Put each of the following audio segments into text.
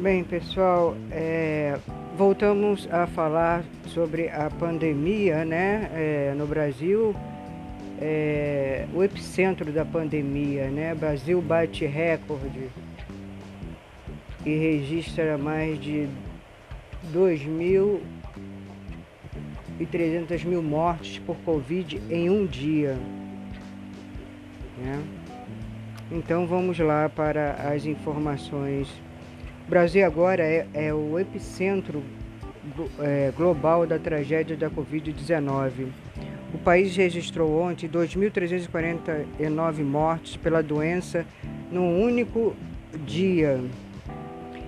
Bem, pessoal, é, voltamos a falar sobre a pandemia né, é, no Brasil. É, o epicentro da pandemia, né? Brasil bate recorde e registra mais de 2 mil e 300 mil mortes por Covid em um dia. Né? Então vamos lá para as informações. O Brasil agora é, é o epicentro é, global da tragédia da Covid-19. O país registrou ontem 2.349 mortes pela doença num único dia.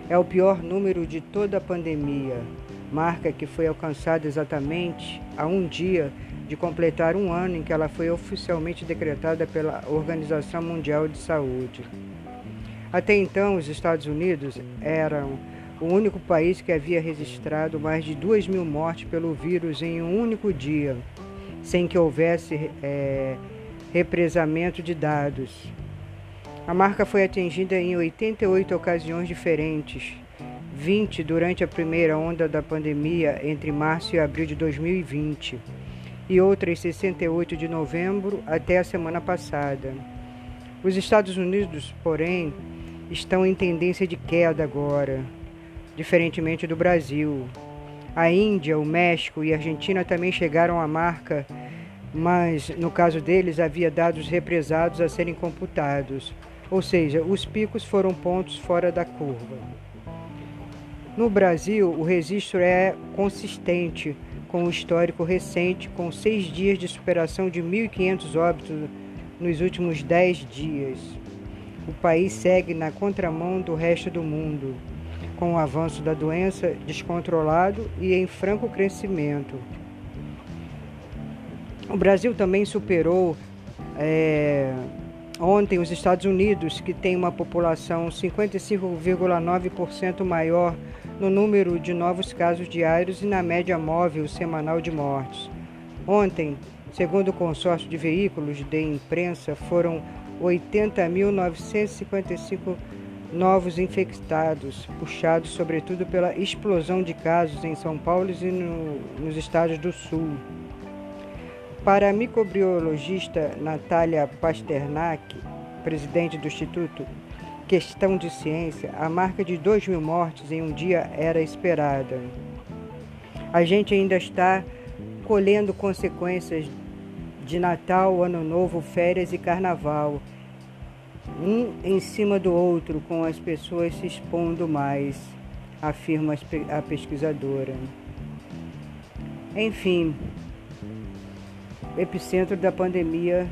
É o pior número de toda a pandemia, marca que foi alcançada exatamente há um dia de completar um ano em que ela foi oficialmente decretada pela Organização Mundial de Saúde. Até então, os Estados Unidos eram o único país que havia registrado mais de 2 mil mortes pelo vírus em um único dia, sem que houvesse é, represamento de dados. A marca foi atingida em 88 ocasiões diferentes, 20 durante a primeira onda da pandemia entre março e abril de 2020 e outras 68 de novembro até a semana passada. Os Estados Unidos, porém, estão em tendência de queda agora, diferentemente do Brasil. A Índia, o México e a Argentina também chegaram à marca, mas no caso deles havia dados represados a serem computados, ou seja, os picos foram pontos fora da curva. No Brasil, o registro é consistente com o histórico recente, com seis dias de superação de 1.500 óbitos nos últimos dez dias. O país segue na contramão do resto do mundo, com o avanço da doença descontrolado e em franco crescimento. O Brasil também superou é, ontem os Estados Unidos, que tem uma população 55,9% maior no número de novos casos diários e na média móvel semanal de mortes. Ontem, segundo o consórcio de veículos de imprensa, foram 80.955 novos infectados, puxados sobretudo pela explosão de casos em São Paulo e no, nos estados do Sul. Para a microbiologista Natália Pasternak, presidente do Instituto questão de ciência, a marca de 2 mil mortes em um dia era esperada. A gente ainda está colhendo consequências de Natal, Ano Novo, férias e Carnaval, um em cima do outro, com as pessoas se expondo mais, afirma a pesquisadora. Enfim, epicentro da pandemia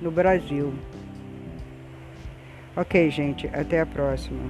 no Brasil. Ok, gente, até a próxima.